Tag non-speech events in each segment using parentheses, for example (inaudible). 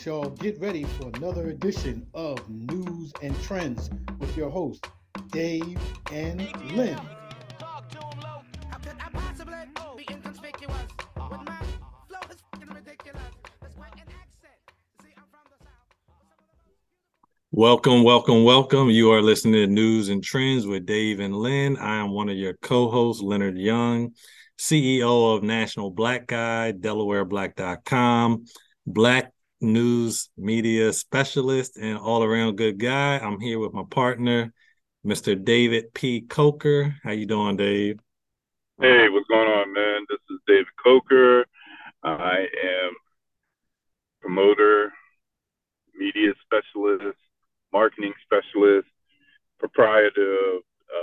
right, y'all, get ready for another edition of Newz and Trendz with your host, Dave and Len. Welcome, welcome, welcome. You are listening to Newz and Trendz with Dave and Len. I am one of your co-hosts, Leonard Young, CEO of National Black Guy, DelawareBlack.com, Black News Media Specialist, and all-around good guy. I'm here with my partner, Mr. David P. Coker. How you doing, Dave? Hey, what's going on, man? This is David Coker. I am promoter, media specialist, marketing specialist, proprietor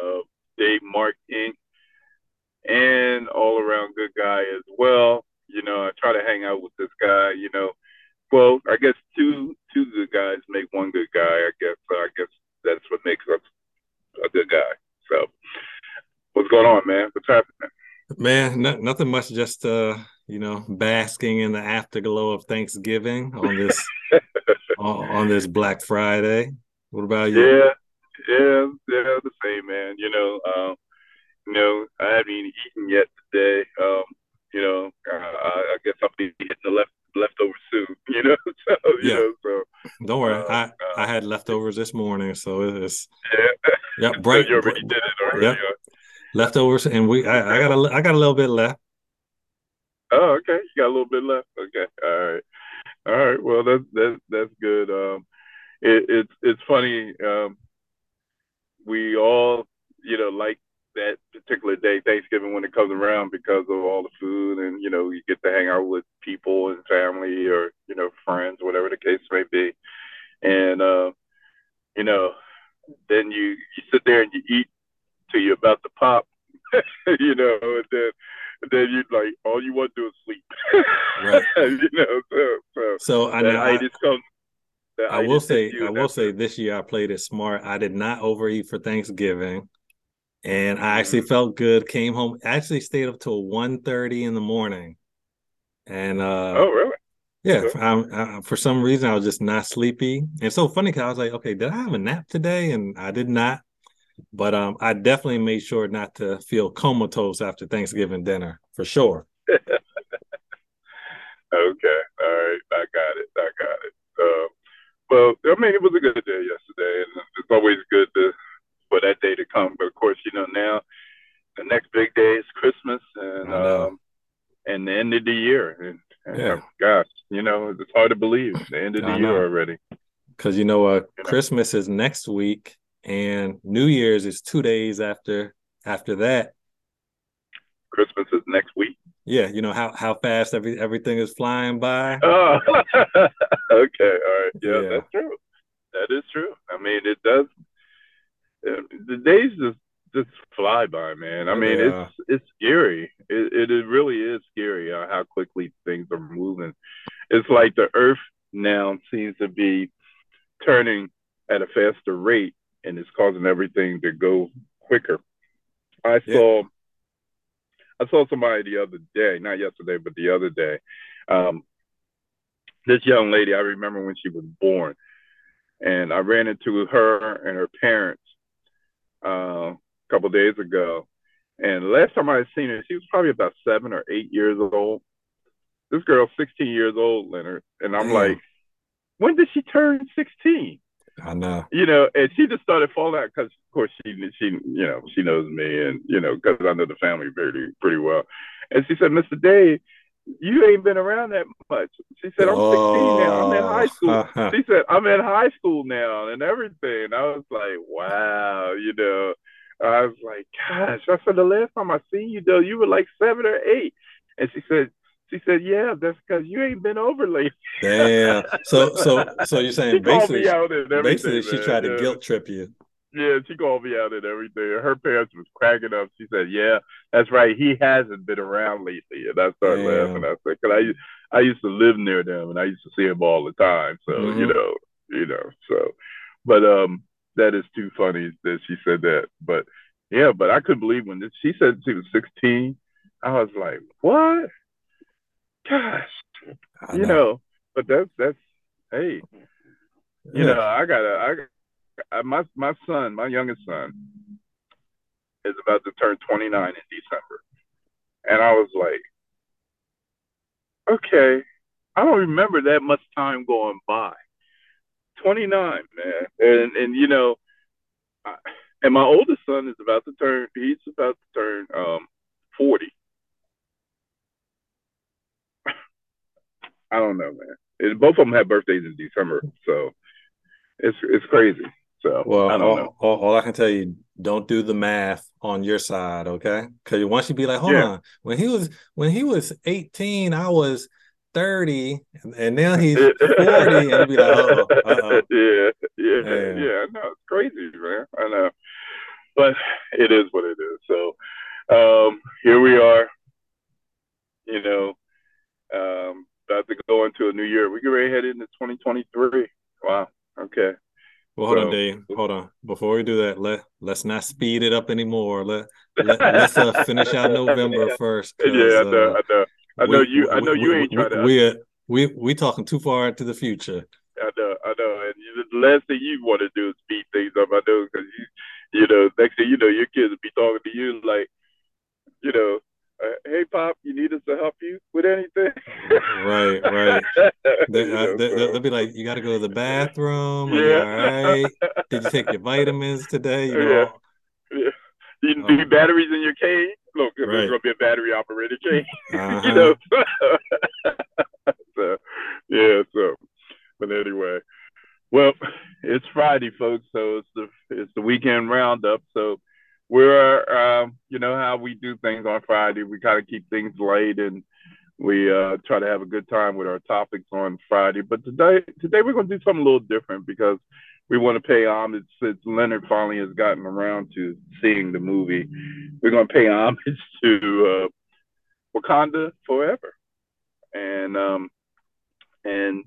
of Dave Mark Inc., and all around good guy as well. You know, I try to hang out with this guy. You know, well, I guess two two good guys make one good guy. I guess so. I guess that's what makes us a good guy. So, what's going on, man? What's happening? Man, no, nothing much. Just uh, you know, basking in the afterglow of Thanksgiving on this (laughs) on, on this Black Friday. What about you? Yeah, yeah, yeah, the same, man. You know, um, you know, I haven't even eaten yet today. Um, you know, uh, I guess I'll be hitting the left leftover soup. You know, so yeah. Know, so don't worry, uh, I uh, I had leftovers this morning, so it's yeah, yeah, bright. you already did it already. Yep. leftovers, and we I, I got a I got a little bit left. Oh, okay. You got a little bit left. Okay. All right. All right. Well, that's that's that's good. Um, it, it's it's funny. Um, we all, you know, like that particular day, Thanksgiving, when it comes around because of all the food and you know you get to hang out with people and family or you know friends, whatever the case may be, and uh, you know, then you you sit there and you eat till you're about to pop, (laughs) you know, and then and then you like all you want to do is sleep, right? (laughs) you know, so so, so I know I, just comes I will say, I will say, this year I played it smart. I did not overeat for Thanksgiving, and I actually mm-hmm. felt good. Came home, actually stayed up till 1.30 in the morning, and uh, oh really? Yeah, I, for some reason I was just not sleepy, and so funny because I was like, okay, did I have a nap today? And I did not, but um, I definitely made sure not to feel comatose after Thanksgiving dinner for sure. (laughs) okay, all right, I got it, I got it. Um, well, I mean, it was a good day yesterday, and it's always good to for that day to come. But of course, you know, now the next big day is Christmas, and um, and the end of the year. And yeah. gosh, you know, it's hard to believe the end of the I year know. already. Because you know, uh, Christmas is next week, and New Year's is two days after after that. Christmas is next week. Yeah, you know how how fast every everything is flying by. Oh, (laughs) okay, all right, yeah, yeah, that's true. That is true. I mean, it does. Uh, the days just just fly by, man. I mean, yeah. it's it's scary. It, it really is scary uh, how quickly things are moving. It's like the Earth now seems to be turning at a faster rate, and it's causing everything to go quicker. I yeah. saw I saw somebody the other day, not yesterday, but the other day. Um, this young lady, I remember when she was born, and I ran into her and her parents uh, a couple days ago. And last time I seen her, she was probably about seven or eight years old. This girl's 16 years old, Leonard, and I'm like, when did she turn 16? I know. You know, and she just started falling out because, of course, she she you know she knows me, and you know because I know the family pretty pretty well. And she said, "Mr. Dave, you ain't been around that much." She said, "I'm 16 now. I'm in high school." Oh. she said, "I'm in high school now and everything." I was like, "Wow," you know. I was like, "Gosh," I said, "The last time I seen you, though, you were like seven or eight. And she said, she said, "Yeah, that's because you ain't been over lately." Damn. (laughs) So, so, so you're saying basically, basically, she tried to guilt trip you. Yeah, she called me out and everything. Her parents was cracking up. She said, "Yeah, that's right. He hasn't been around lately." And I started Damn. laughing. I said, "Cause I, I used to live near them, and I used to see him all the time. So mm-hmm. you know, you know. So, but um, that is too funny that she said that. But yeah, but I couldn't believe when this, she said she was 16. I was like, what? gosh, you know. know. but that's that's hey, you yeah. know, I gotta. I my my son, my youngest son, is about to turn 29 in December, and I was like, okay, I don't remember that much time going by. 29, man, and and you know, I, and my oldest son is about to turn. He's about to turn um 40. (laughs) I don't know, man. It, both of them have birthdays in December, so it's it's crazy. So well, I all, all, all, I can tell you, don't do the math on your side, okay? Because once you be like, hold yeah. on, when he was when he was eighteen, I was thirty, and now (laughs) he's forty, and you be like, oh, (laughs) yeah, yeah, yeah, yeah. I know it's crazy, man. I know, but it is what it is. So um, here we are. You know, um, about to go into a new year. We get ready to head into 2023. Wow. Okay. Well, hold so, on, Dave. Hold on. Before we do that, let let's not speed it up anymore. Let, (laughs) let us uh, finish out November first. Yeah, I know, uh, I know. I know we, you. I know we, you ain't trying to. We we we talking too far into the future. I know, I know, and you, the last thing you want to do is speed things up. I know because you, you know, next thing you know, your kids will be talking to you like, you know, uh, hey pop you need us to help you with anything right right (laughs) they, uh, they, will be like you got to go to the bathroom yeah. all right did you take your (laughs) vitamins today you know yeah. yeah. you oh. need batteries in your cage look right. there's gonna be a battery operated cage (laughs) uh-huh. you know (laughs) so yeah so but anyway well it's friday folks so it's the it's the weekend roundup so we're uh, you know how we do things on Friday. We kind of keep things light and we uh, try to have a good time with our topics on Friday. But today today we're going to do something a little different because we want to pay homage since Leonard finally has gotten around to seeing the movie. We're going to pay (laughs) homage to uh, Wakanda Forever, and um, and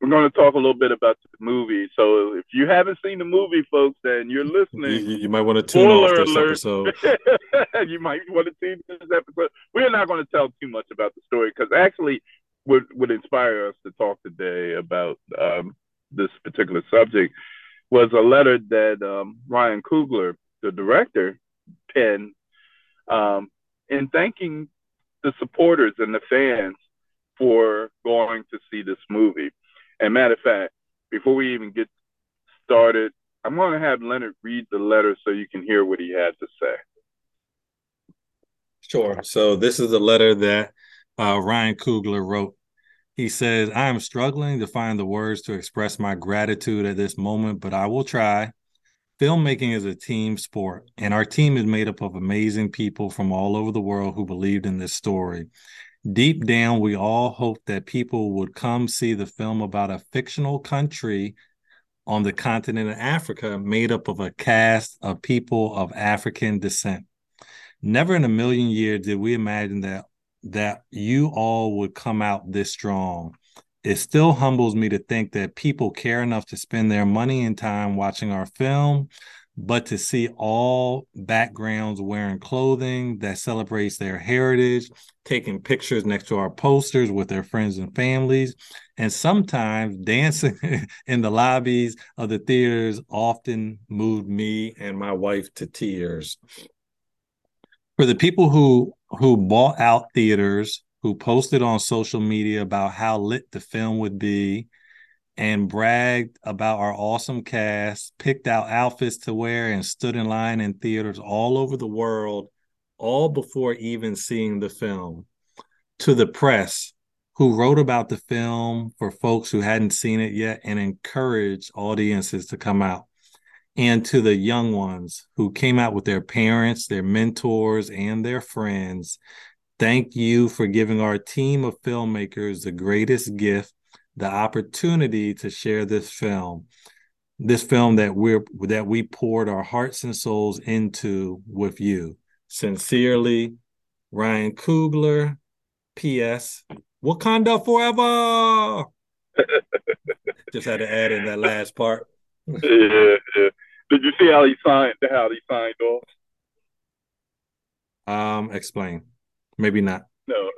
we're going to talk a little bit about the movie. So if you haven't seen the movie, folks, and you're listening, you, you might want to tune off this alert. episode. (laughs) you might want to tune this episode. We're not going to tell too much about the story because actually, would would inspire us to talk today about um, this particular subject was a letter that um, Ryan Coogler, the director, penned um, in thanking the supporters and the fans for going to see this movie. And matter of fact, before we even get started, I'm going to have Leonard read the letter so you can hear what he had to say. Sure. So this is the letter that uh, Ryan Coogler wrote. He says, I am struggling to find the words to express my gratitude at this moment, but I will try. Filmmaking is a team sport, and our team is made up of amazing people from all over the world who believed in this story. Deep down, we all hoped that people would come see the film about a fictional country on the continent of Africa made up of a cast of people of African descent. Never in a million years did we imagine that that you all would come out this strong. It still humbles me to think that people care enough to spend their money and time watching our film but to see all backgrounds wearing clothing that celebrates their heritage, taking pictures next to our posters with their friends and families, and sometimes dancing (laughs) in the lobbies of the theaters often moved me and my wife to tears. For the people who who bought out theaters, who posted on social media about how lit the film would be, and bragged about our awesome cast, picked out outfits to wear, and stood in line in theaters all over the world, all before even seeing the film. To the press, who wrote about the film for folks who hadn't seen it yet and encouraged audiences to come out. And to the young ones who came out with their parents, their mentors, and their friends, thank you for giving our team of filmmakers the greatest gift the opportunity to share this film this film that we're that we poured our hearts and souls into with you. Sincerely ryan coogler. Ps wakanda forever! (laughs) Just had to add in that last part. Yeah, yeah did you see how he signed how he signed off um explain maybe not no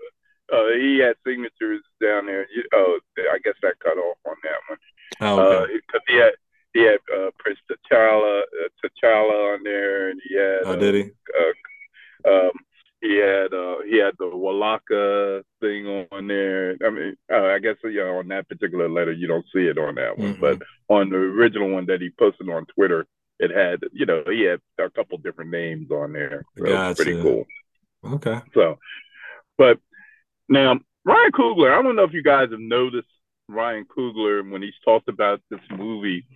uh, he had signatures down there. You, oh, I guess that cut off on that one. Oh, okay. Because uh, he had he had uh, Prince T'Challa, uh, T'Challa on there, and he had. Oh, did he? Uh, um, he had uh, he had the Walaka thing on there. I mean, uh, I guess you know on that particular letter you don't see it on that one, mm-hmm. but on the original one that he posted on Twitter, it had you know he had a couple different names on there. So gotcha. pretty cool. Okay. So, but now Ryan Coogler, I don't know if you guys have noticed Ryan Coogler when he's talked about this movie,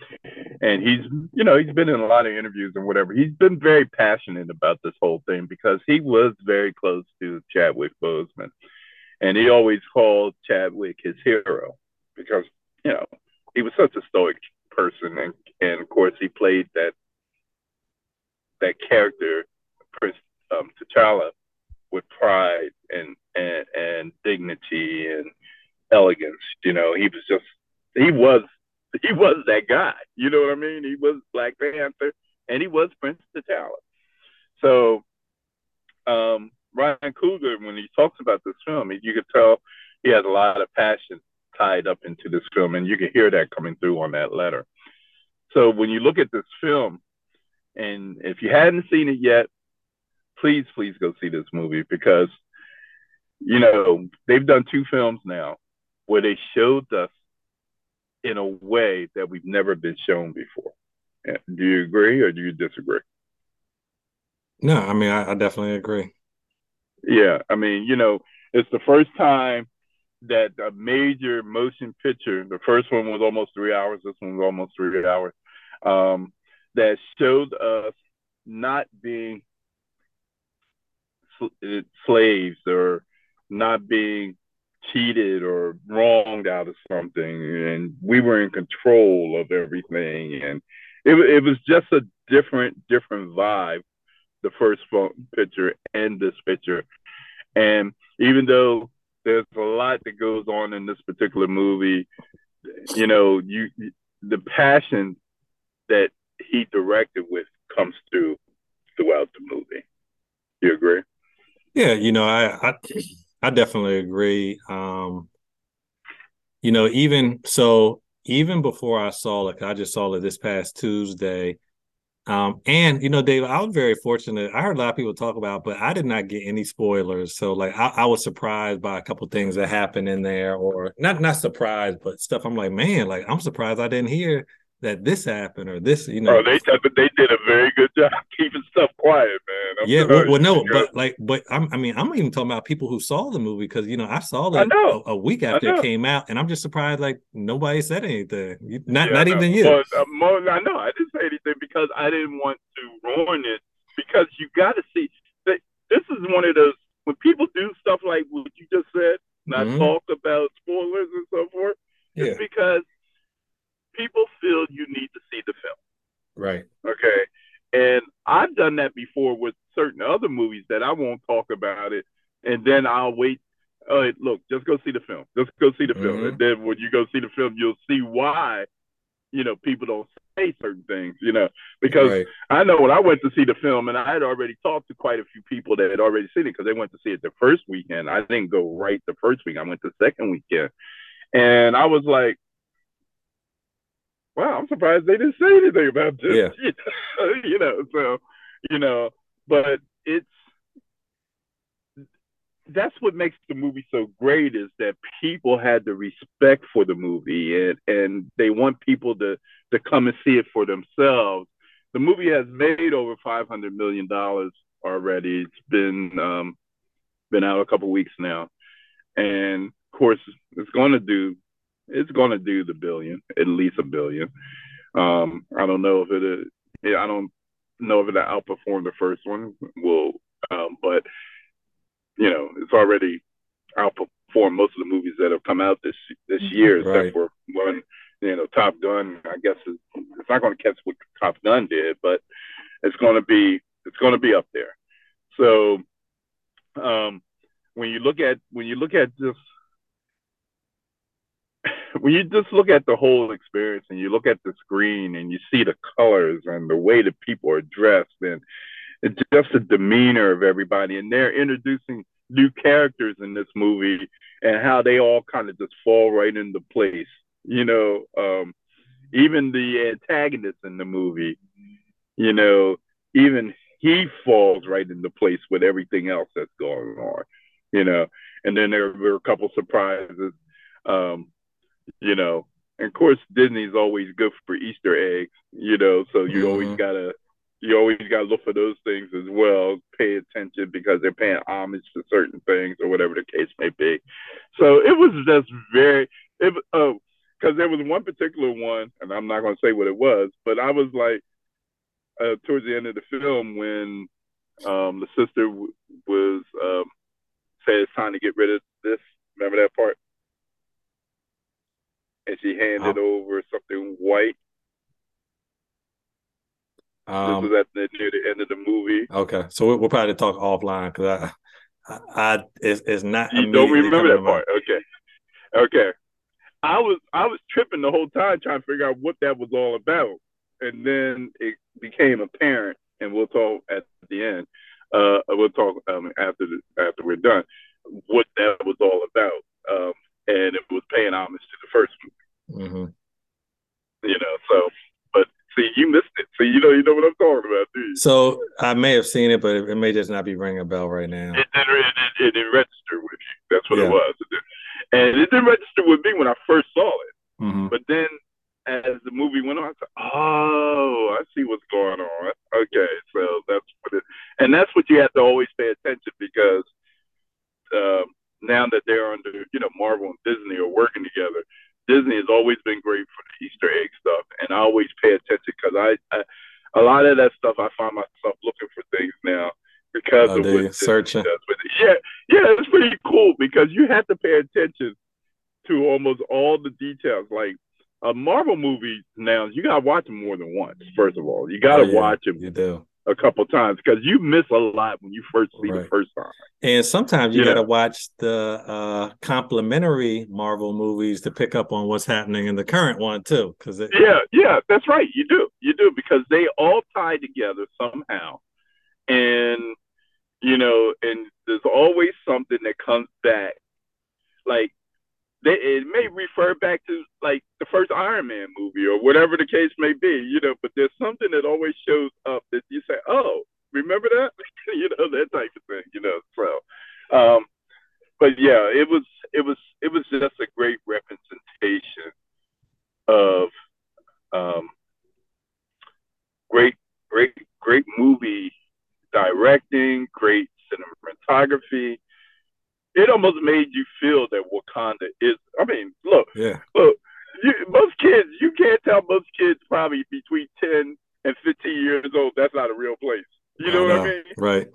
and he's you know he's been in a lot of interviews and whatever. He's been very passionate about this whole thing because he was very close to Chadwick Boseman, and he always called Chadwick his hero because you know he was such a stoic person, and and of course he played that that character Prince um, T'Challa with pride and and and dignity and elegance. You know, he was just he was he was that guy. You know what I mean? He was Black Panther and he was Prince T'Challa. So um, Ryan Coogler, when he talks about this film, you could tell he has a lot of passion tied up into this film, and you can hear that coming through on that letter. So when you look at this film, and if you hadn't seen it yet, please, please go see this movie because you know they've done two films now where they showed us in a way that we've never been shown before. Do you agree or do you disagree? No, I mean, I, I definitely agree. Yeah, I mean, you know, it's the first time that a major motion picture, the first one was almost three hours, this one was almost three hours, um, that showed us not being sl- slaves or not being cheated or wronged out of something, and we were in control of everything, and it it was just a different different vibe. The first picture and this picture, and even though there's a lot that goes on in this particular movie, you know, you the passion that he directed with comes through throughout the movie. You agree? Yeah, you know, I, I I definitely agree. Um, you know, even so, even before I saw it, I just saw it this past Tuesday. Um, and you know, Dave, I was very fortunate. I heard a lot of people talk about, but I did not get any spoilers. So, like, I, I was surprised by a couple things that happened in there, or not not surprised, but stuff. I'm like, man, like I'm surprised I didn't hear that this happened or this, you know. Oh, they they did a very good job (laughs) keeping stuff quiet, man. I'm yeah, well, well, no, but like, but I'm, I mean, I'm even talking about people who saw the movie because you know I saw it a, a, week after it came out, and I'm just surprised like nobody said anything. Not yeah, not even you. Well, uh, more, I know I didn't say because I didn't want to ruin it because you got to see that this is one of those when people do stuff like what you just said, not mm-hmm. talk about spoilers and so forth. Yeah. It's because people feel you need to see the film. Right. Okay. And I've done that before with certain other movies that I won't talk about it, and then I'll wait. Oh, look, just go see the film. Just go see the mm-hmm. film, and then when you go see the film, you'll see why, you know, people don't say certain things. You know, because right. I know when I went to see the film, and I had already talked to quite a few people that had already seen it because they went to see it the first weekend. I didn't go right the first week. I went the second weekend, and I was like, wow, I'm surprised they didn't say anything about this. Yeah. (laughs) you know, so, you know, but it's, that's what makes the movie so great is that people had the respect for the movie and, and they want people to, to come and see it for themselves. The movie has made over $500 million already. It's been, um, been out a couple weeks now. And of course, it's going to do it's going to do the billion, at least a billion. Um, I don't know if it. I don't know if it outperformed the first one. Will, um, but you know, it's already outperformed most of the movies that have come out this this year, right. except for one. You know, Top Gun. I guess it's, it's not going to catch what Top Gun did, but it's going to be it's going to be up there. So, um, when you look at when you look at just (laughs) when you just look at the whole experience and you look at the screen and you see the colors and the way that people are dressed and it's just the demeanor of everybody and they're introducing new characters in this movie and how they all kind of just fall right into place. You know, um, even the antagonist in the movie, you know, even he falls right into place with everything else that's going on. You know, and then there were a couple surprises. Um, you know, and of course Disney's always good for Easter eggs, you know, so you mm-hmm. always gotta you always gotta look for those things as well. Pay attention because they're paying homage to certain things or whatever the case may be. So it was just very it oh because there was one particular one, and I'm not gonna say what it was, but I was like uh, towards the end of the film when um, the sister w- was um, said it's time to get rid of this. Remember that part? and she handed oh. over something white. Um, this was at the, near the end of the movie. Okay, so we'll, probably talk offline because I, I, I it's, it's not. You don't remember that part? Okay, okay. I was I was tripping the whole time trying to figure out what that was all about, and then it became apparent, and we'll talk at the end. Uh, we'll talk um, after the, after we're done what that was all about. Um, and it was paying homage to the first movie. Mm-hmm. You know, so but see, you missed it. So you know, you know what I'm talking about, do you? So I may have seen it, but it, may just not be ringing a bell right now. It it, it, it didn't register with you. That's what yeah. it was. and it didn't register with me when I first saw it. Mm-hmm. But then as the movie went on, I said, "Oh, I see what's going on." Okay, so that's what it, and that's what you have to always pay attention because um, now that they're under, you know, Marvel and Disney are working together, Disney has always been great for the Easter egg stuff, and I always pay attention because I, I, a lot of that stuff I find myself looking for things now because oh, of what searching. With it. Yeah, yeah, it's pretty cool because you have to pay attention to almost all the details. Like a Marvel movie now, you gotta watch them more than once. First of all, you gotta oh, yeah, watch them. You do a couple times because you miss a lot when you first see right. the first time. And sometimes you, got to watch the uh, complementary Marvel movies to pick up on what's happening in the current one too. Because yeah, yeah, that's right. You do, you do because they all tie together somehow, and you know, and there's always something that comes back. Like they, it may refer back to like the first Iron Man movie or whatever the case may be, you know, but there's something that always shows up that you say, oh, remember that? (laughs) you know, that type of thing, you know. So, um, but yeah, it was, it was, it was just a great representation of, um, great, great, great movie directing, great cinematography, it almost made you feel that Wakanda is. I mean, look, yeah, look. You, most kids, you can't tell most kids probably between ten and fifteen years old that's not a real place. You know, know. what I mean? Right.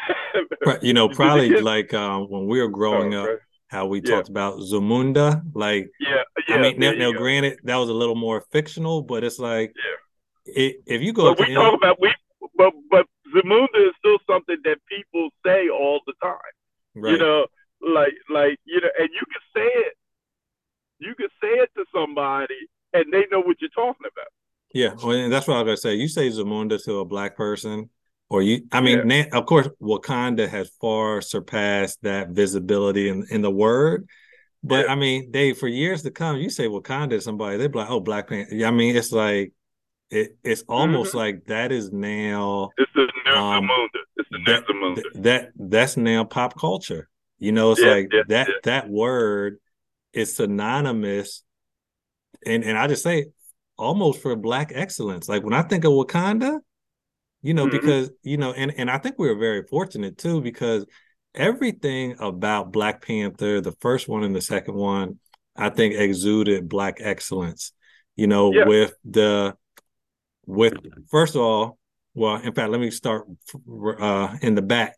(laughs) right. You know, probably like um, when we were growing oh, up, how we yeah. talked about Zamunda. Like, yeah, yeah. I mean, now, now granted, that was a little more fictional, but it's like, yeah. it, if you go, but we talk about we, but but Zamunda is still something that people say all the time. Right. You know, like like you know, and you can say it, you can say it to somebody, and they know what you're talking about. Yeah, well, and that's what I was gonna say. You say Zamunda to a black person, or you, I mean, yeah. of course, Wakanda has far surpassed that visibility in, in the word. But yeah. I mean, they for years to come, you say Wakanda to somebody, they're like, "Oh, Black Panther." I mean, it's like it, it's almost mm-hmm. like that is now. It's new um, Zamunda. It's the that. That that's now pop culture. You know, it's yeah, like yeah, that yeah. that word is synonymous, and and I just say almost for black excellence. Like when I think of Wakanda, you know, mm-hmm. because you know, and and I think we were very fortunate too because everything about Black Panther, the first one and the second one, I think exuded black excellence. You know, with the with first of all, well, in fact, let me start uh, in the back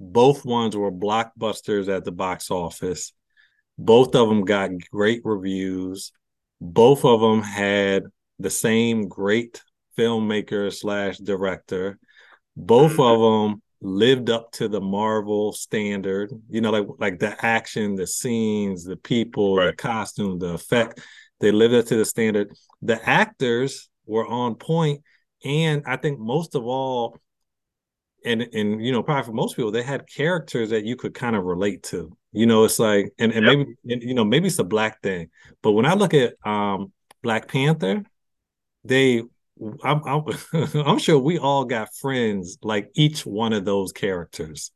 both ones were blockbusters at the box office. Both of them got great reviews. Both of them had the same great filmmaker slash director. Both of them lived up to the Marvel standard. You know, like like the action, the scenes, the people, right. the costume, the effect. They lived up to the standard. The actors were on point, and I think most of all, and and you know probably for most people they had characters that you could kind of relate to you know it's like and, and yep. maybe and, you know maybe it's a black thing but when i look at um black panther they I'm, I'm, (laughs) I'm sure we all got friends like each one of those characters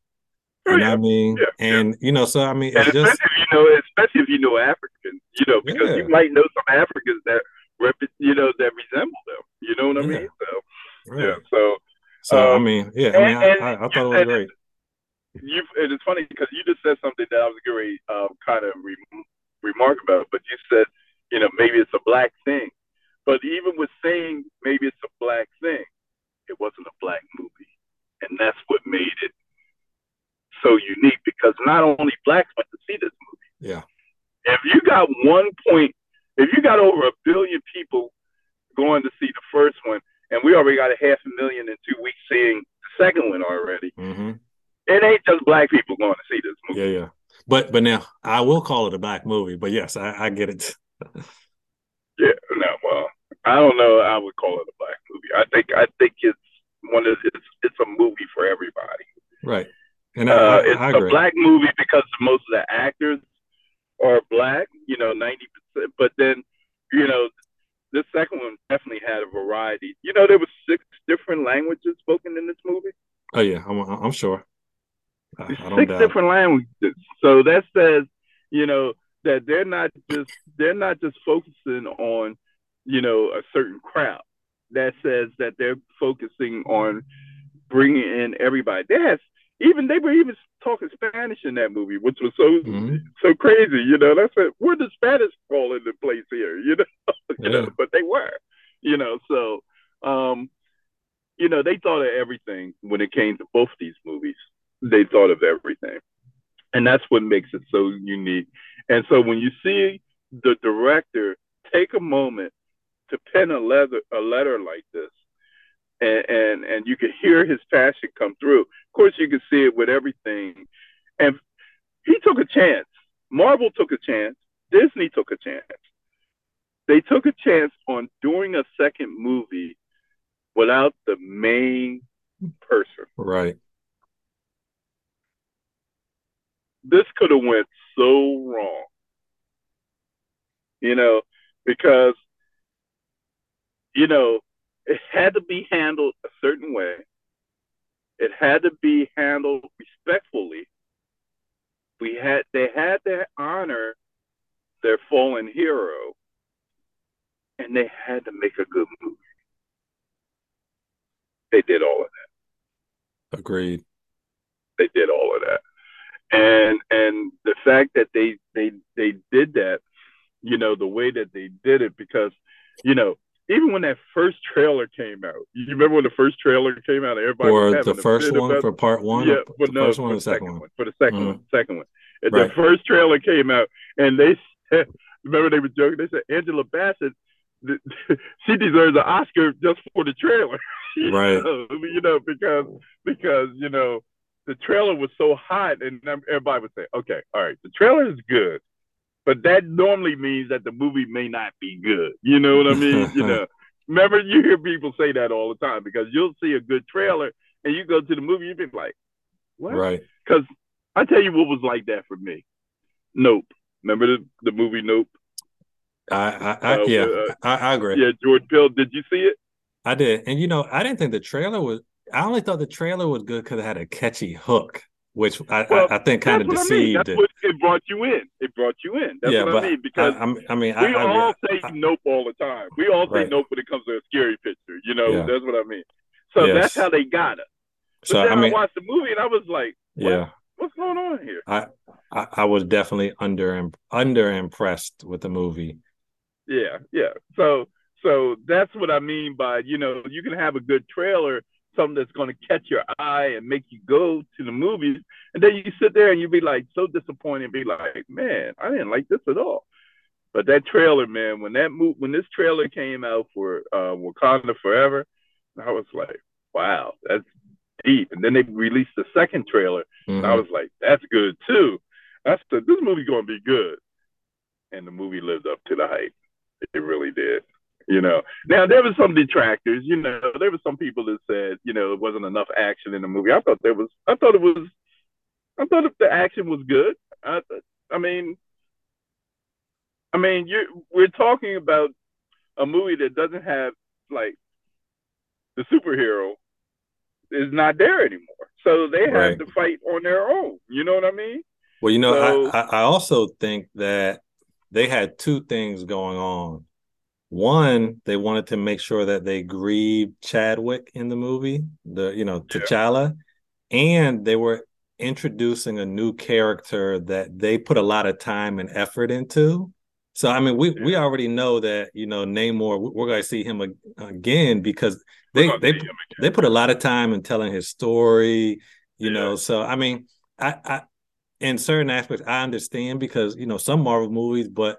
you oh, know yeah. I mean? Yeah, and yeah. you know, so I mean, it's especially just, if you know, especially if you know Africans, you know, because you might know some Africans that rep, you know, that resemble them. You know what I mean? So, right. yeah. So, so um, I mean, yeah, I mean, and, I, I, I, thought it was great. You, and it's funny because you just said something that I was going to um, kind of re- remark about, but you said, you know, maybe it's a black thing. But even with saying maybe it's a black thing, it wasn't a black movie, and that's what made it so unique because not only blacks went to see this movie. Yeah. If you got one point, if you got over a billion people going to see the first one, and we already got a half a million in two weeks seeing the second one already, mm-hmm. it ain't just black people going to see this movie. Yeah, yeah. But but now I will call it a black movie. But yes, I, I get it. (laughs) yeah. No. Well, I don't know. I would call it a black movie. I think I think it's one of it's it's a movie for everybody. Right. And I, uh, it's a black movie because most of the actors are black, you know, ninety percent. But then, you know, this second one definitely had a variety. You know, there was six different languages spoken in this movie. Oh yeah, I'm, I'm sure. I, I six doubt. different languages. So that says, you know, that they're not just they're not just focusing on, you know, a certain crowd. That says that they're focusing on bringing in everybody. They had even they were even talking Spanish in that movie, which was so mm-hmm. so crazy. You know, that's it. Where the Spanish fall into place here? You know, (laughs) yeah. you know, but they were. You know, so um, you know they thought of everything when it came to both these movies. They thought of everything, and that's what makes it so unique. And so when you see the director take a moment to pen a letter a letter like this and, and and you can hear his passion come through. Of course, you can see it with everything. And he took a chance. Marvel took a chance. Disney took a chance. They took a chance on doing a second movie without the main person. Right. This could have went so wrong. You know, because you know, it had to be handled a certain way. It had to be handled respectfully. We had they had to honor their fallen hero, and they had to make a good movie. They did all of that. Agreed. They did all of that, and and the fact that they they they did that, you know, the way that they did it, because you know even when that first trailer came out, you remember when the first trailer came out? Everybody for the first one for part one. Yeah, the no, first one, the second, second one. For the 2nd mm-hmm. one, second one. And right. the first trailer came out, and they (laughs) said, remember they were joking. They said Angela Bassett, (laughs) she deserves an Oscar just for the trailer. (laughs) right. Know, you know, because because you know the trailer was so hot, and everybody would say, okay, all right, the trailer is good but that normally means that the movie may not be good. You know what I mean? (laughs) you know, remember you hear people say that all the time because you'll see a good trailer and you go to the movie, you be like, what? Right. Because I tell you what was like that for me. Nope. Remember the, the movie Nope? I, I, I uh, yeah, uh, I, I agree. Yeah, George Peele. Did you see it? I did, and you know, I didn't think the trailer was. I only thought the trailer was good because it had a catchy hook which I, well, I, I, think kind of deceived. I mean. That's it. it brought you in. It brought you in. That's yeah, what I mean. Because I, I mean, we all say nope all the time. We all say right. nope when it comes to a scary picture. You know, yeah. that's what I mean. So yes. that's how they got us. But so, then I, mean, I watched the movie and I was like, what? yeah, what's going on here? I, I, I was definitely under under impressed with the movie. Yeah, yeah. So so that's what I mean by you know you can have a good trailer something that's going to catch your eye and make you go to the movies. And then you sit there and you be like so disappointed be like, man, I didn't like this at all. But that trailer, man, when that move, when this trailer came out for uh, Wakanda Forever, I was like, wow, that's deep. And then they released the second trailer, mm-hmm. and I mm-hmm. was like, that's good too. I said, this movie's going to be good. And the movie lived up to the hype. It really did. You know, now there was some detractors. You know, there were some people that said, you know, it wasn't enough action in the movie. I thought there was. I thought it was. I thought if the action was good. I, I mean, I mean, you we're talking about a movie that doesn't have like the superhero is not there anymore. So they right. have to fight on their own. You know what I mean? Well, you know, so, I, I also think that they had two things going on. One, they wanted to make sure that they grieved Chadwick in the movie, the you know T'Challa, yeah. and they were introducing a new character that they put a lot of time and effort into. So I mean, we yeah. we already know that you know Namor. We're going to see him again because they they they put a lot of time in telling his story. You yeah. know, so I mean, I, I in certain aspects I understand because you know some Marvel movies, but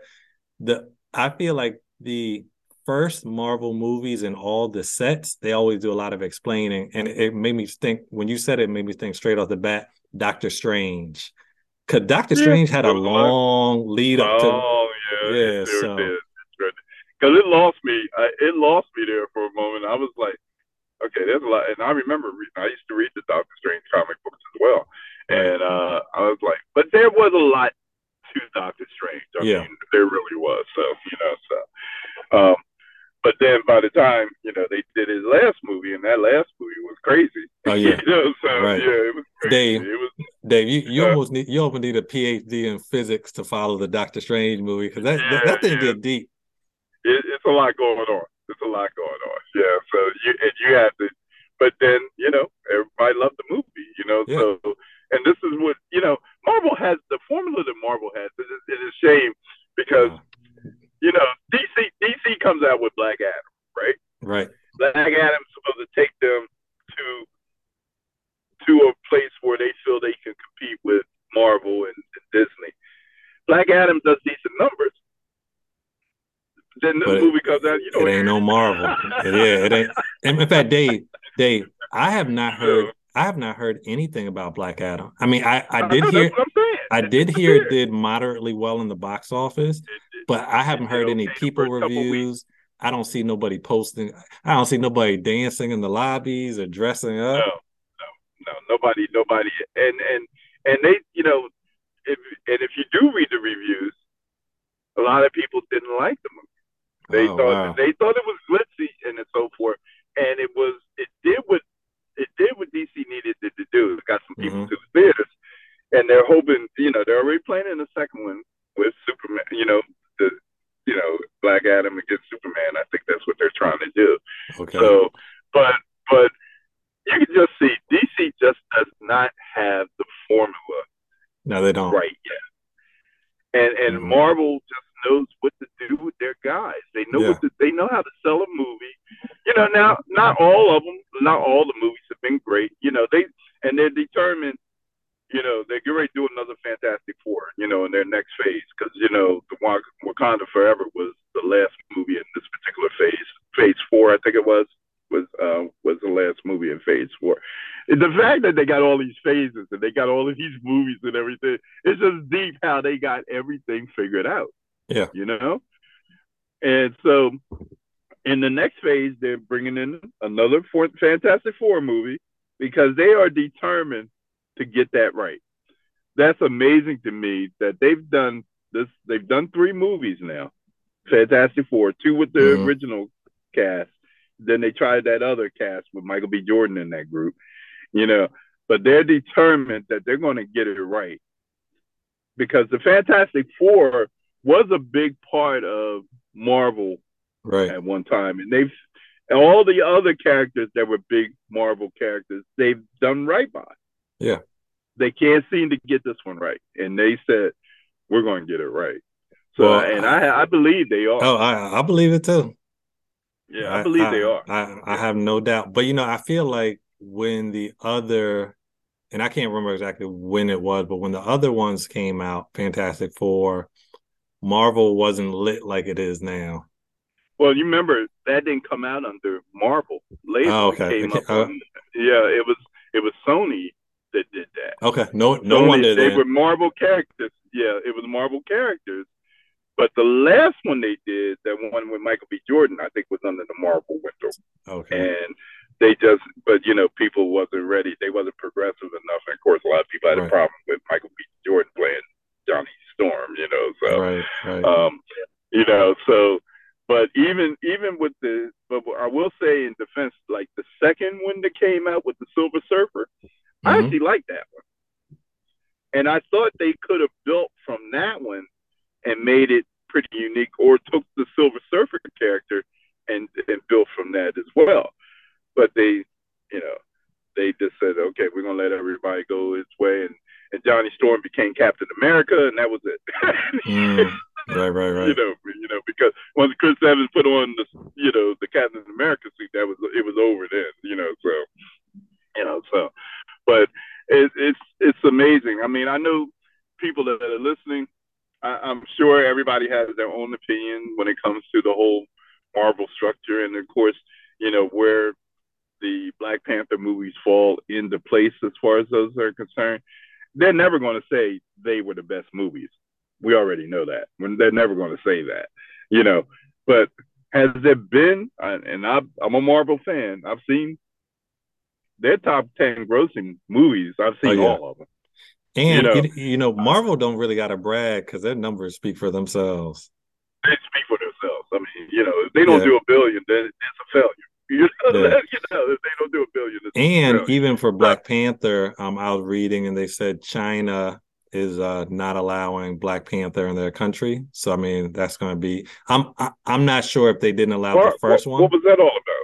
the I feel like the first Marvel movies and all the sets they always do a lot of explaining, and it made me think when you said it, it made me think straight off the bat Doctor Strange. Cause Doctor yeah, Strange had a long lead up to Oh yeah, yeah. so because it lost me. I, it lost me there for a moment. I was like, okay, there's a lot, and I remember reading. I used to read the Doctor Strange comic books as well, and uh, I was like, but there was a lot to Doctor Strange. I yeah. mean, there really was. So you know, so um, but then by the time you know they did his last movie, and that last movie was crazy. Oh yeah, (laughs) you know, so right. yeah, it was crazy. Dave. It was, Dave, you, you uh, almost need you almost need a PhD in physics to follow the Doctor Strange movie because that, yeah, that, that thing yeah. get deep. It, it's a lot going on. It's a lot going on. Yeah, so you and you have to, but then you know everybody loved the movie. You know, yeah. so and this is what you know. Marvel has the formula that Marvel has. It is, it is a shame because you know, DC DC comes out with Black Adam, right? Right. Black Adam's supposed to take them to to a place where they feel they can compete with Marvel and, and Disney. Black Adam does decent numbers. Then the movie comes out, you know, it ain't no Marvel. It, yeah, it ain't. In fact, Dave, Dave, I have not heard. I have not heard anything about Black Adam. I mean, I, I did hear. I did hear it did moderately well in the box office, but I haven't heard any people reviews. I don't see nobody posting. I don't see nobody dancing in the lobbies or dressing up. No, no, no, nobody, nobody, and and and they, you know, if and if you do read the reviews, a lot of people didn't like the movie. They oh, thought wow. they thought it was glitzy and so forth, and it was it did what it did what DC needed it to do. It got some people mm-hmm. to the theaters, and they're hoping, you know, they're already planning the second one with Superman. You know, the you know Black Adam against Superman. I think that's what they're trying to do. Okay. So, but but you can just see DC just does not have the formula. No, they don't. Right yet. And and mm-hmm. Marvel just knows what to do with their guys. They know yeah. what to, they know how to sell a movie. You know, now not all of them, not all the movies have been great. You know, they and they're determined you know, they're ready to do another Fantastic Four, you know, in their next phase because, you know, the Wakanda Forever was the last movie in this particular phase. Phase four, I think it was, was uh, was the last movie in Phase four. The fact that they got all these phases and they got all of these movies and everything, it's just deep how they got everything figured out. Yeah, you know. And so, in the next phase, they're bringing in another Fantastic Four movie because they are determined to get that right. That's amazing to me that they've done this. They've done three movies now. Fantastic Four, two with the mm-hmm. original cast. Then they tried that other cast with Michael B. Jordan in that group, you know. But they're determined that they're going to get it right because the Fantastic Four was a big part of Marvel right. at one time, and they've and all the other characters that were big Marvel characters they've done right by. Yeah. They can't seem to get this one right. And they said, we're going to get it right. So, well, and I, I believe they are. Oh, I, I believe it too. Yeah, I, I believe I, they are. I, I have no doubt. But, you know, I feel like when the other, and I can't remember exactly when it was, but when the other ones came out, Fantastic Four, Marvel wasn't lit like it is now. Well, you remember that didn't come out under Marvel. Later, oh, okay. came okay. up. Uh, on, yeah, it was it was Sony that did that. Okay, no, no one did they, they were Marvel characters. Yeah, it was Marvel characters But the last one they did, that one with Michael B. Jordan, I think was under the Marvel window. Okay. And they just, but you know, people wasn't ready. They wasn't progressive enough. And of course, a lot of people had right. a problem with Michael B. Jordan playing Johnny Storm. You know, so right, right. um, you know, so. But even even with the, but I will say in defense, like the second one that came out with the Silver Surfer, mm-hmm. I actually like that one. And I thought they could have built from that one and made it pretty unique, or took the Silver Surfer character and and built from that as well. But they, you know, they just said, okay, we're gonna let everybody go its way, and and Johnny Storm became Captain America, and that was it. (laughs) mm, right, right, right. You know, you know, because once Chris Evans put on the, you know, the Captain America suit, that was it was over then. You know, so you know, so, but it, it's it's amazing. I mean, I know people that are listening I, am sure everybody has their own opinion when it comes to the whole Marvel structure, and of course, you know where the Black Panther movies fall into place as far as those are concerned. They're never going to say they were the best movies. We already know that. When they're never going to say that, you know. But has there been? And I'm a Marvel fan. I've seen their top ten grossing movies. I've seen oh, yeah. all of them. And you know, you, you know Marvel don't really got to brag because their numbers speak for themselves. They speak for themselves. I mean, you know, if they don't yeah. do a billion, then it's a failure. (laughs) You know, yeah. (laughs) you know, if they don't do a billion, and even for Black Panther, um, I was reading and they said China is uh, not allowing Black Panther in their country. So I mean, that's going to be. I'm I, am i am not sure if they didn't allow what, the first what, one. What was that all about?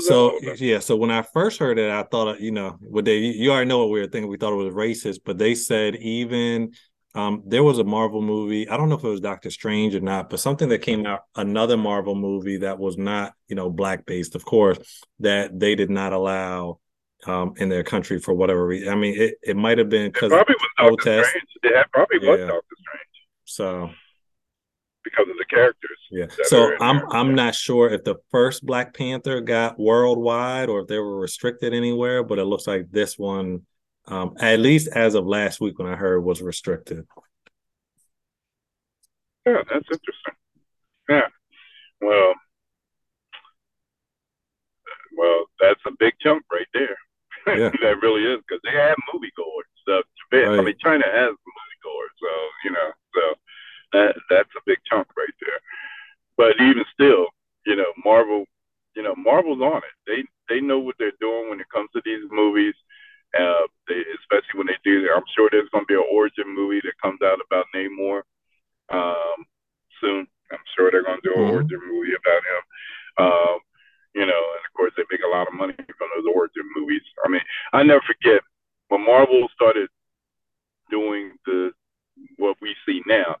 so yeah, so when I first heard it, I thought you know, what they you already know what we were thinking. We thought it was racist, but they said even um, there was a Marvel movie. I don't know if it was Doctor Strange or not, but something that came out, another Marvel movie that was not you know black based, of course, that they did not allow um, in their country for whatever reason. I mean, it, it might have been because probably was Doctor Strange. Yeah, probably was yeah. Doctor Strange. So because of the characters. Yeah. So I'm there. I'm not sure if the first Black Panther got worldwide or if they were restricted anywhere, but it looks like this one, um, at least as of last week when I heard, was restricted. Yeah, that's interesting. Yeah. Well, well, that's a big jump right there. Yeah. (laughs) that really is because they have moviegoers. So Japan, right. I mean, China has moviegoers. So you know, so that that's a big chunk right there. But even still, you know, Marvel, you know, Marvel's on it. They they know what they're doing when it comes to these movies. Uh, they, especially when they do. I'm sure there's going to be an origin movie that comes out about Namor um, soon. I'm sure they're going to do an mm-hmm. origin movie about him. Um, you know, and of course they make a lot of money from those origin movies. I mean, I never forget when Marvel started doing the what we see now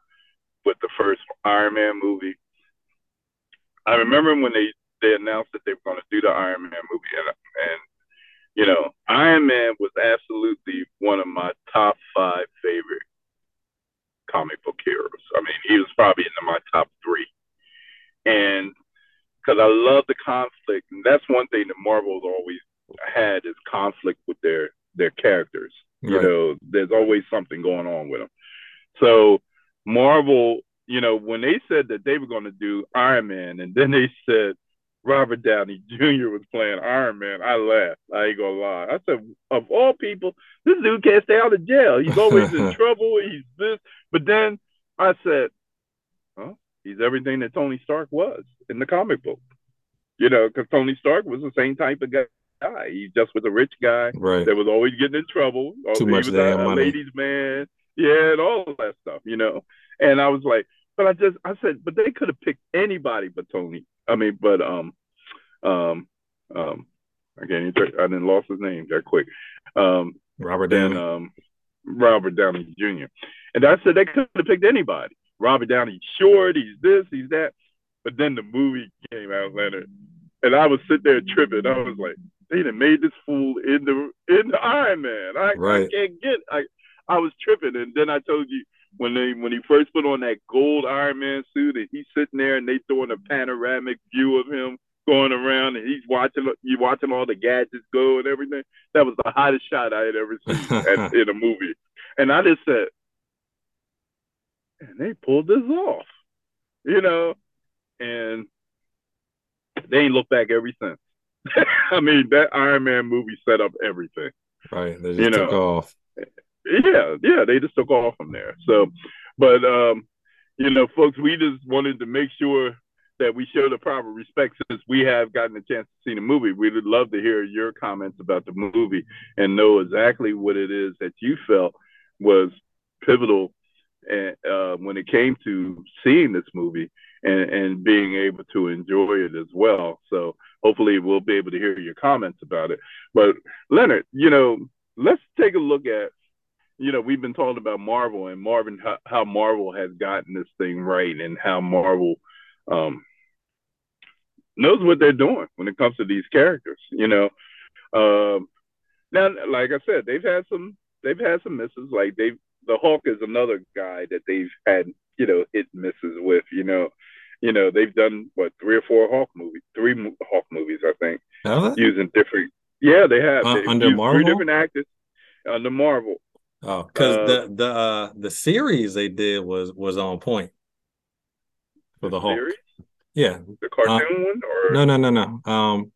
with the first Iron Man movie. I remember when they they announced that they were going to do the Iron Man movie, and and you know, Iron Man was absolutely one of my top five favorite comic book heroes. I mean, he was probably in my top three, and because I love the conflict, and that's one thing that Marvel's always had is conflict with their their characters. Right. You know, there's always something going on with them. So Marvel, you know, when they said that they were going to do Iron Man, and then they said Robert Downey Jr. was playing Iron Man, I laughed. I ain't gonna lie. I said, of all people, this dude can't stay out of jail. He's always in (laughs) trouble. He's this. But then I said, he's everything that Tony Stark was in the comic book. You know, because Tony Stark was the same type of guy. He just was a rich guy right. that was always getting in trouble. Too he much was a, money. ladies' man yeah, and all that stuff, you know. And I was like, but I just I said, but they could have picked anybody but Tony. I mean, but um, um, um, again, I didn't lost his name that quick. Um, Robert Downey. um, Robert Downey Jr. And I said they could have picked anybody. Robert Downey short, he's this, he's that. But then the movie came out, Leonard, and I was sitting there tripping. I was like, they done made this fool in the in the Iron Man. I, right. I can't get I I was tripping. And then I told you when they when he first put on that gold Iron Man suit and he's sitting there and they throwing a panoramic view of him going around and he's watching you watching all the gadgets go and everything. That was the hottest shot I had ever seen (laughs) at, in a movie. And I just said, and they pulled this off. you know, and they ain't looked back ever since. (laughs) I mean, that Iron Man movie set up everything. Right. They just you know, took off. Yeah, yeah, they just took off from there. So, but um, you know, folks, we just wanted to make sure that we show the proper respect since we have gotten a chance to see the movie. We would love to hear your comments about the movie and know exactly what it is that you felt was pivotal and uh, when it came to seeing this movie and, and being able to enjoy it as well. So hopefully we'll be able to hear your comments about it. But Leonard, you know, let's take a look at, you know, we've been talking about Marvel and Marvin how, how Marvel has gotten this thing right and how Marvel um, knows what they're doing when it comes to these characters. You know, um, now like I said, they've had some they've had some misses. Like they've the Hulk is another guy that they've had you know hit misses with. You know, you know they've done what three or four Hulk movies, three Hulk movies, I think, using different. Yeah, they have uh, under Marvel. Three different actors under Marvel. Oh, because uh, the the uh, the series they did was was on point for the Hulk. Series? Yeah, the cartoon uh, one or no, no, no, no. Um,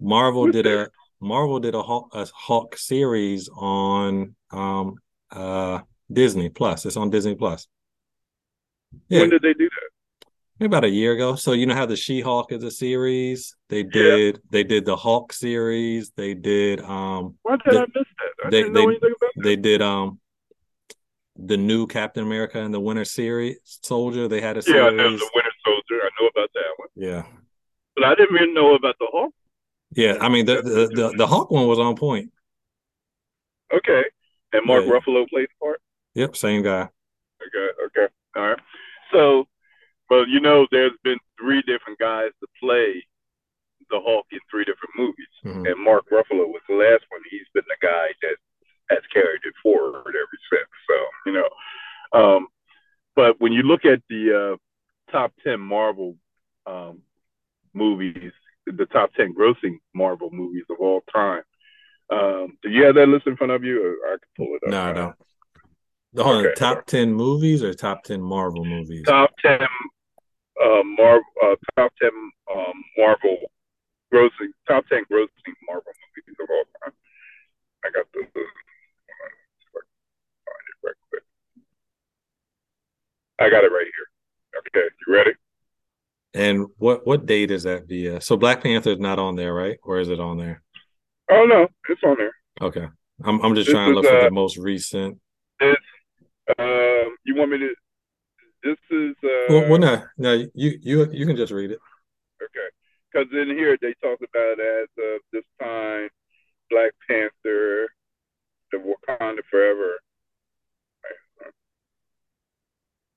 Marvel did a Marvel did a Hulk, a Hulk series on um uh Disney Plus. It's on Disney Plus. Yeah. When did they do that? Maybe about a year ago. So you know how the She-Hulk is a series. They did. Yeah. They did the Hulk series. They did. Um. Why did I miss that? I they, didn't know anything about that. They did. Um. The new Captain America and the Winter Series Soldier. They had a series. Yeah, I know the Winter Soldier. I know about that one. Yeah. But I didn't even know about the Hulk. Yeah, I mean the the, the, the Hulk one was on point. Okay. And Mark yeah. Ruffalo played the part? Yep, same guy. Okay, okay. All right. So, but you know, there's been three different guys to play the Hulk in three different movies. Mm-hmm. And Mark Ruffalo was the last one. He's been the guy that has carried it forward ever since. So, you know. Um, but when you look at the uh, top 10 Marvel um, movies, the top 10 grossing Marvel movies of all time, um, do you have that list in front of you, or I can pull it up? No, I don't. Hold okay. top ten movies or top ten Marvel movies? Top ten, uh, Marvel. Uh, top ten um, Marvel grossing. Top ten grossing Marvel movies of all time. I got the. the find it right quick. I got it right here. Okay, you ready? And what what date is that via? So Black Panther is not on there, right? Or is it on there? Oh no, it's on there. Okay, I'm I'm just this trying to look is, for uh, the most recent. Um, you want me to? This is. Uh, well, well, no, no, you you you can just read it. Okay, because in here they talk about as of this time, Black Panther, the Wakanda Forever.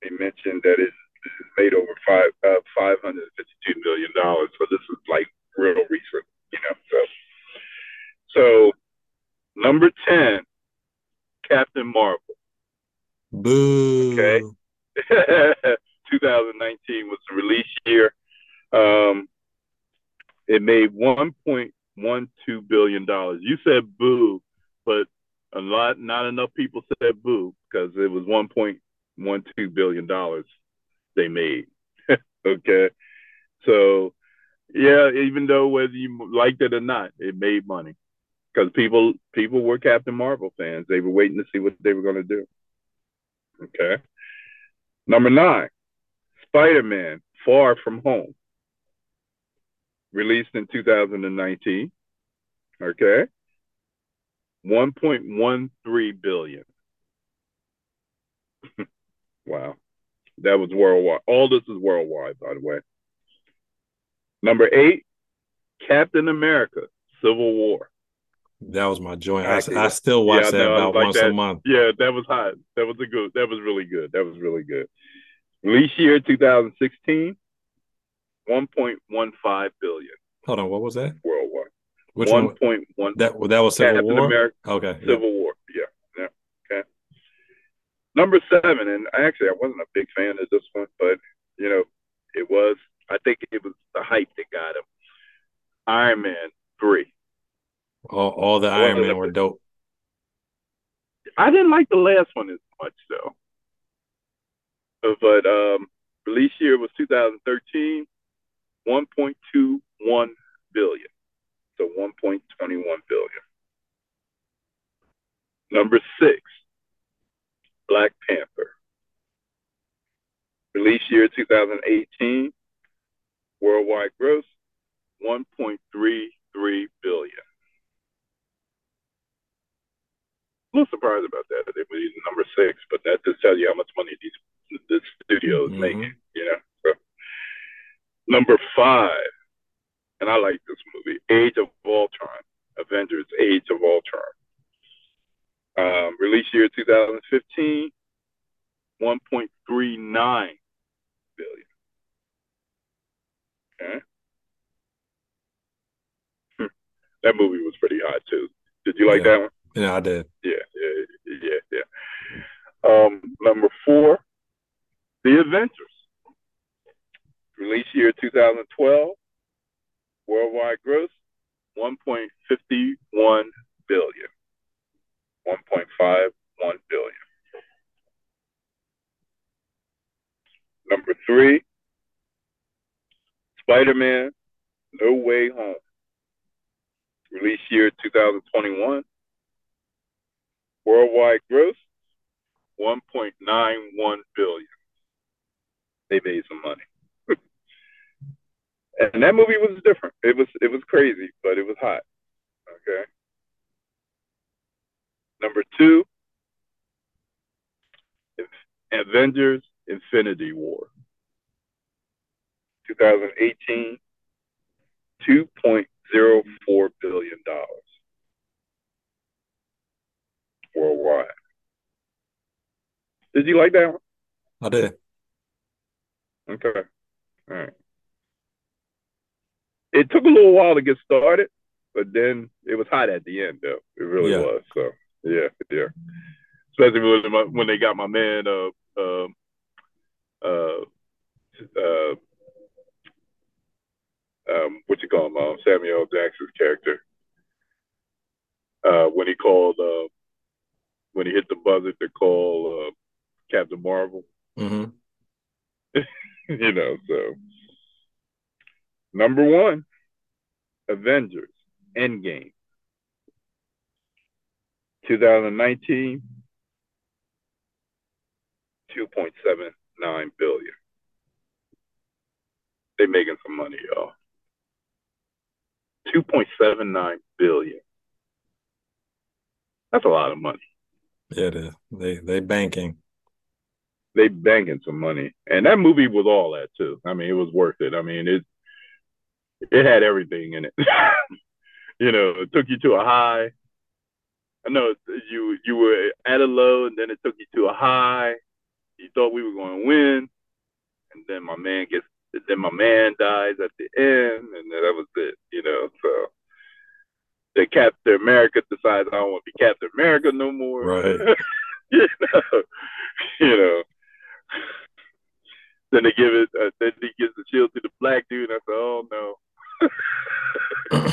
They mentioned that it's, it's made over five uh, five hundred fifty two million dollars. So this is like real recent, you know. So so, number 10, Captain Marvel. Boo. Okay. 2019 was the release year. Um, it made 1.12 billion dollars. You said boo, but a lot, not enough people said boo because it was 1.12 billion dollars they made. okay, so yeah, even though whether you liked it or not, it made money because people people were Captain Marvel fans. They were waiting to see what they were going to do. Okay. Number nine, Spider Man Far From Home, released in 2019. Okay. 1.13 billion. (laughs) wow. That was worldwide. All this is worldwide, by the way. Number eight, Captain America Civil War. That was my joint. I, I still watch yeah, that no, about like once that. a month. Yeah, that was hot. That was a good. That was really good. That was really good. Release year 2016, 1.15 billion. Hold on, what was that? Worldwide. Which 1.1. One, that that was Civil Captain War. America, okay. Civil yeah. War. Yeah. Yeah. Okay. Number seven, and actually, I wasn't a big fan of this one, but you know, it was. I think it was the hype that got him. Iron Man three. All, all the Iron Man were dope. I didn't like the last one as much though. But um, Release year was 2013, 1.21 billion. So 1.21 billion. Number six, Black Panther. Release year 2018, worldwide gross 1.33 billion. A little surprised about that. They were number six, but that just tells you how much money these the studios mm-hmm. make. You know. So, number five, and I like this movie, Age of Ultron, Avengers: Age of Ultron. Um, release year 2015, 1.39 billion. Okay. That movie was pretty hot too. Did you like yeah. that one? Yeah, I did. Yeah, yeah, yeah, yeah. Um, number four, The Avengers. Release year 2012. Worldwide gross 1.51 billion. 1.51 billion. Number three, Spider-Man No Way Home. Release year 2021. Worldwide gross 1.91 billion. They made some money. (laughs) and that movie was different. It was it was crazy, but it was hot. Okay. Number two, Avengers Infinity War. 2018, $2.04 billion worldwide. Did you like that one? I did. Okay. All right. It took a little while to get started, but then it was hot at the end, though. It really yeah. was. So yeah, yeah. Especially when, my, when they got my man, uh, uh, uh, uh, um, what you call him, um, Samuel Jackson's character, uh, when he called, uh, when he hit the buzzer to call uh, Captain Marvel. Mm-hmm. (laughs) you know, so number one, Avengers Endgame. 2019, 2.79 billion. They making some money, y'all. 2.79 billion. That's a lot of money. Yeah, it is. They they banking. They banking some money. And that movie was all that too. I mean, it was worth it. I mean, it it had everything in it. (laughs) you know, it took you to a high. I know you you were at a low, and then it took you to a high. You thought we were going to win, and then my man gets. Then my man dies at the end, and that was it. You know, so the Captain America decides I don't want to be Captain America no more. Right. (laughs) you know, you know. Then they give it. Uh, then he gives the shield to the black dude. And I said, "Oh no." (laughs)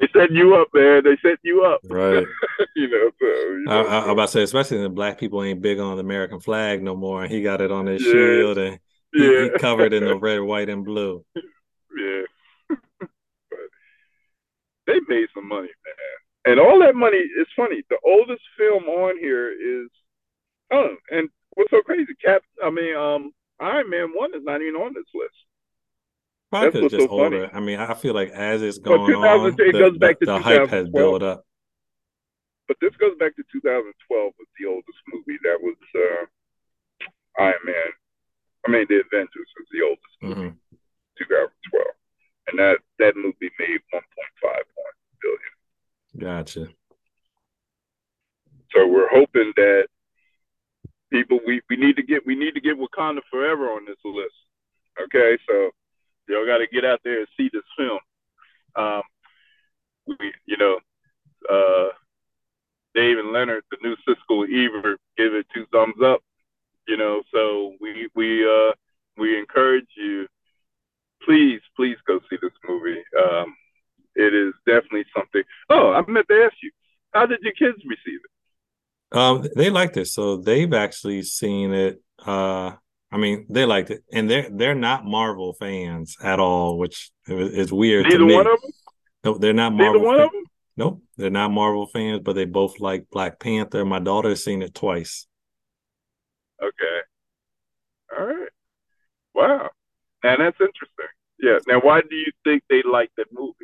they set you up, man. They set you up. Right. (laughs) you know, so you know, I, I, am about to say, especially the black people ain't big on the American flag no more. And he got it on his yeah. shield and yeah. he covered in the (laughs) red, white, and blue. Yeah. but they made some money, man. And all that money is funny. The oldest film on here is oh, and what's so crazy? Cap I mean, um Iron Man one is not even on this list. Probably just so. Funny. I mean, I feel like as it's going on, the, goes back the, to the hype has built up. But this goes back to 2012 was the oldest movie. That was uh, Iron Man. I mean, The Avengers was the oldest movie, mm-hmm. 2012, and that that movie made 1.5 billion. Gotcha. So we're hoping that people we, we need to get we need to get Wakanda Forever on this list. Okay, so Y'all got to get out there and see this film. Um, we, you know, uh, Dave and Leonard, the new Siskel Ebert, give it two thumbs up. You know, so we we uh, we encourage you. Please, please go see this movie. Um, it is definitely something. Oh, I meant to ask you, how did your kids receive it? Um, they liked it, so they've actually seen it. Uh, I mean, they liked it, and they're they're not Marvel fans at all, which is weird. Neither one of them. No, they're not Marvel. Neither one fans. of them. Nope, they're not Marvel fans, but they both like Black Panther. My daughter's seen it twice. Okay. All right. Wow. And that's interesting. Yeah. Now, why do you think they like that movie?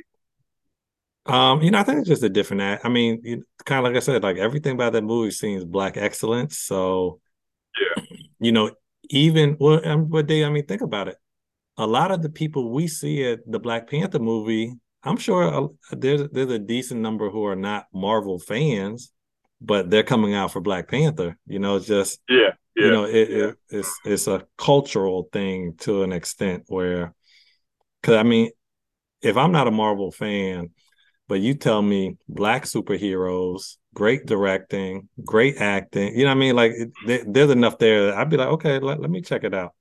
Um, you know, I think it's just a different. Act. I mean, you, kind of like I said, like everything about that movie seems black excellence. So, yeah, (clears throat) you know, even well, um, but they, I mean, think about it. A lot of the people we see at the Black Panther movie, I'm sure uh, there's there's a decent number who are not Marvel fans, but they're coming out for Black Panther. You know, it's just yeah, yeah you know, it, yeah. it, it's it's a cultural thing to an extent where, because I mean, if I'm not a Marvel fan, but you tell me black superheroes, great directing, great acting. You know what I mean? Like there, there's enough there. I'd be like, okay, let, let me check it out.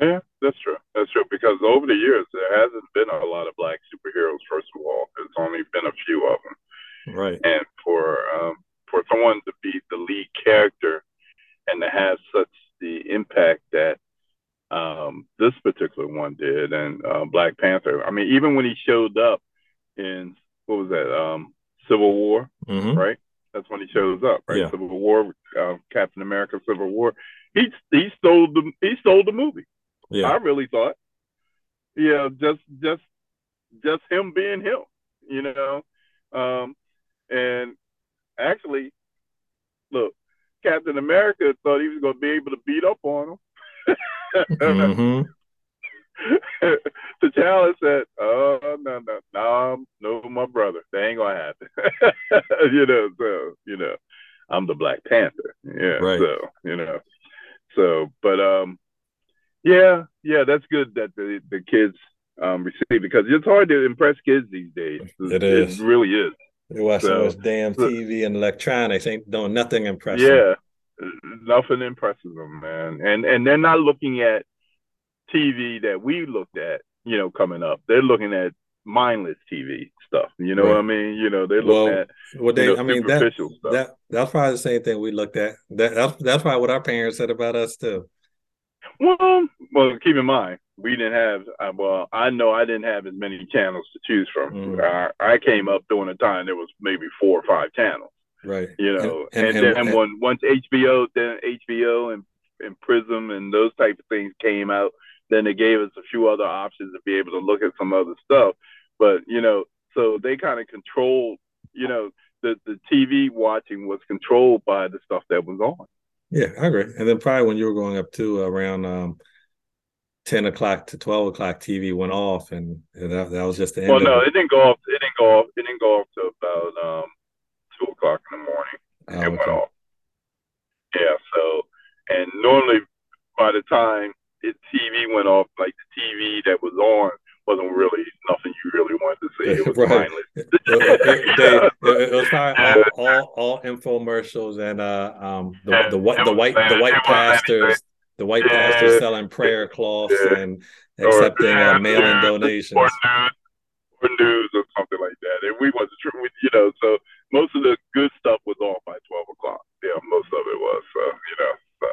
Yeah, that's true. That's true. Because over the years, there hasn't been a lot of black superheroes. First of all, there's only been a few of them. Right. And for um, for someone to be the lead character and to have such the impact that um, this particular one did, and uh, Black Panther. I mean, even when he showed up in what was that, um, Civil War, mm-hmm. right? That's when he shows up, right? Yeah. Civil War, uh, Captain America, Civil War. He he stole the he stole the movie. Yeah. I really thought, yeah, just just just him being him, you know, um, and actually, look, Captain America thought he was going to be able to beat up on him (laughs) mm-hmm. (laughs) T'Challa said, "Oh no, no, no, no, my brother. They ain't gonna happen." (laughs) you know, so you know, I'm the Black Panther. Yeah, right. so you know, so but um, yeah, yeah, that's good that the the kids um receive because it's hard to impress kids these days. It is. It really is. They watch so, so much damn TV and electronics. Ain't doing nothing impressive. Yeah, nothing impresses them, man. And and they're not looking at TV that we looked at, you know, coming up. They're looking at mindless TV stuff. You know right. what I mean? You know, they're looking well, at well, they, you know, I mean, that, stuff. that that's probably the same thing we looked at. That that's that's probably what our parents said about us too. Well, well, keep in mind we didn't have. Uh, well, I know I didn't have as many channels to choose from. Mm. I, I came up during a time there was maybe four or five channels. Right. You know, and, and, and, and then when once HBO, then HBO and and Prism and those type of things came out, then they gave us a few other options to be able to look at some other stuff. But you know, so they kind of controlled. You know, the the TV watching was controlled by the stuff that was on. Yeah, I agree. And then probably when you were growing up too, around um, ten o'clock to twelve o'clock, TV went off, and that, that was just the end. Well, no, it. it didn't go off. It didn't go off. It didn't go off till about um, two o'clock in the morning. Oh, it okay. went off. Yeah. So, and normally by the time the TV went off, like the TV that was on wasn't really nothing you really wanted to see. It was (laughs) right. mindless. it, it, it, was probably (laughs) all, all, all infomercials and uh um the the, the, the white the white pastors the white yeah. pastors selling prayer cloths yeah. and accepting or, uh, mail-in donations. Or news, or news or something like that. And we wasn't sure, you know, so most of the good stuff was on by 12 o'clock. Yeah, most of it was. So, you know, so,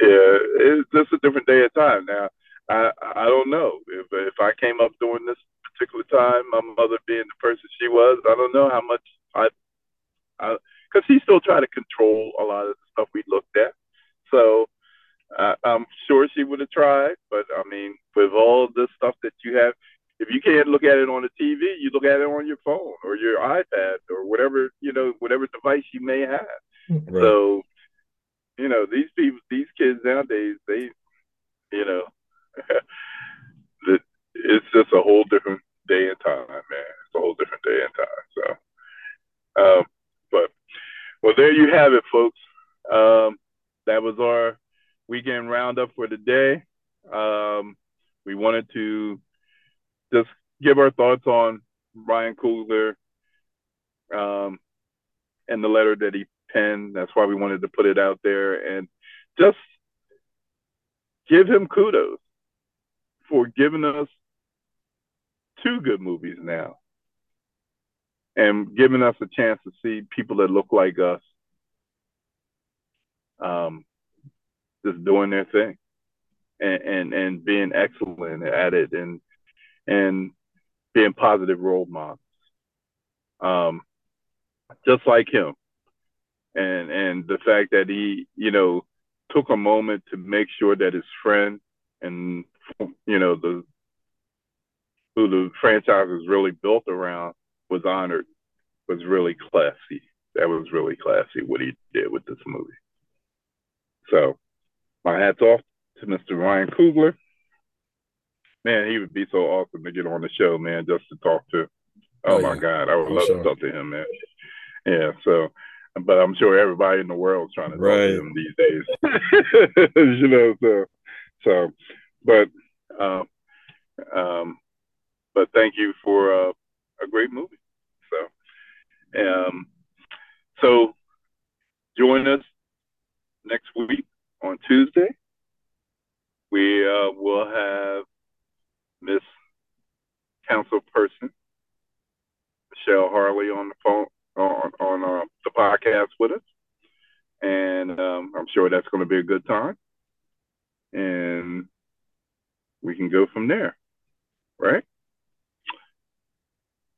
yeah, it's just a different day and time. Now, I I don't know if if I came up during this particular time, my mother being the person she was, I don't know how much I, I, because he still tried to control a lot of the stuff we looked at. So uh, I'm sure she would have tried, but I mean, with all the stuff that you have, if you can't look at it on the TV, you look at it on your phone or your iPad or whatever you know, whatever device you may have. Right. So, you know, these people, these kids nowadays, they, you know, (laughs) it's just a whole different day and time, man. It's a whole different day and time. So, um, but well, there you have it, folks. Um, that was our weekend roundup for the day. Um, we wanted to just give our thoughts on Ryan Coogler um, and the letter that he penned. That's why we wanted to put it out there and just give him kudos for giving us two good movies now and giving us a chance to see people that look like us. Um, just doing their thing and, and, and being excellent at it and, and being positive role models. Um, just like him. And, and the fact that he, you know, took a moment to make sure that his friend and, you know, the, who the franchise was really built around was honored was really classy. That was really classy what he did with this movie. So my hats off to Mr. Ryan Coogler. Man, he would be so awesome to get on the show, man, just to talk to. Oh, oh my yeah. God, I would For love sure. to talk to him, man. Yeah, so but I'm sure everybody in the world is trying to talk to him these days. (laughs) you know, so so but um um but thank you for uh, a great movie. So um so join us next week on Tuesday. We uh, will have Miss Council Person Michelle Harley on the phone on on uh, the podcast with us, and um, I'm sure that's going to be a good time, and we can go from there, right?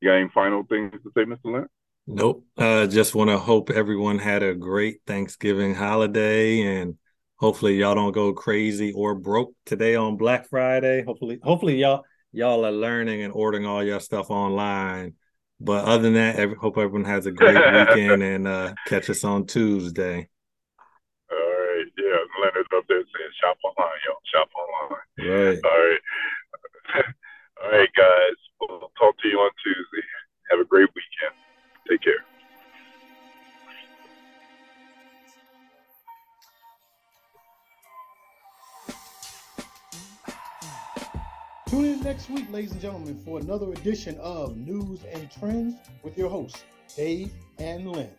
You got any final things to say, Mr. Len? Nope. Uh, just want to hope everyone had a great Thanksgiving holiday and hopefully y'all don't go crazy or broke today on Black Friday. Hopefully, hopefully y'all y'all are learning and ordering all your stuff online. But other than that, every, hope everyone has a great weekend and uh, (laughs) catch us on Tuesday. All right, yeah, Leonard's up there saying shop online, y'all. Shop online. Right. All right. (laughs) all right, guys. We'll talk to you on Tuesday. Have a great weekend. Take care. Tune in next week, ladies and gentlemen, for another edition of Newz and Trendz with your hosts, Dave and Len.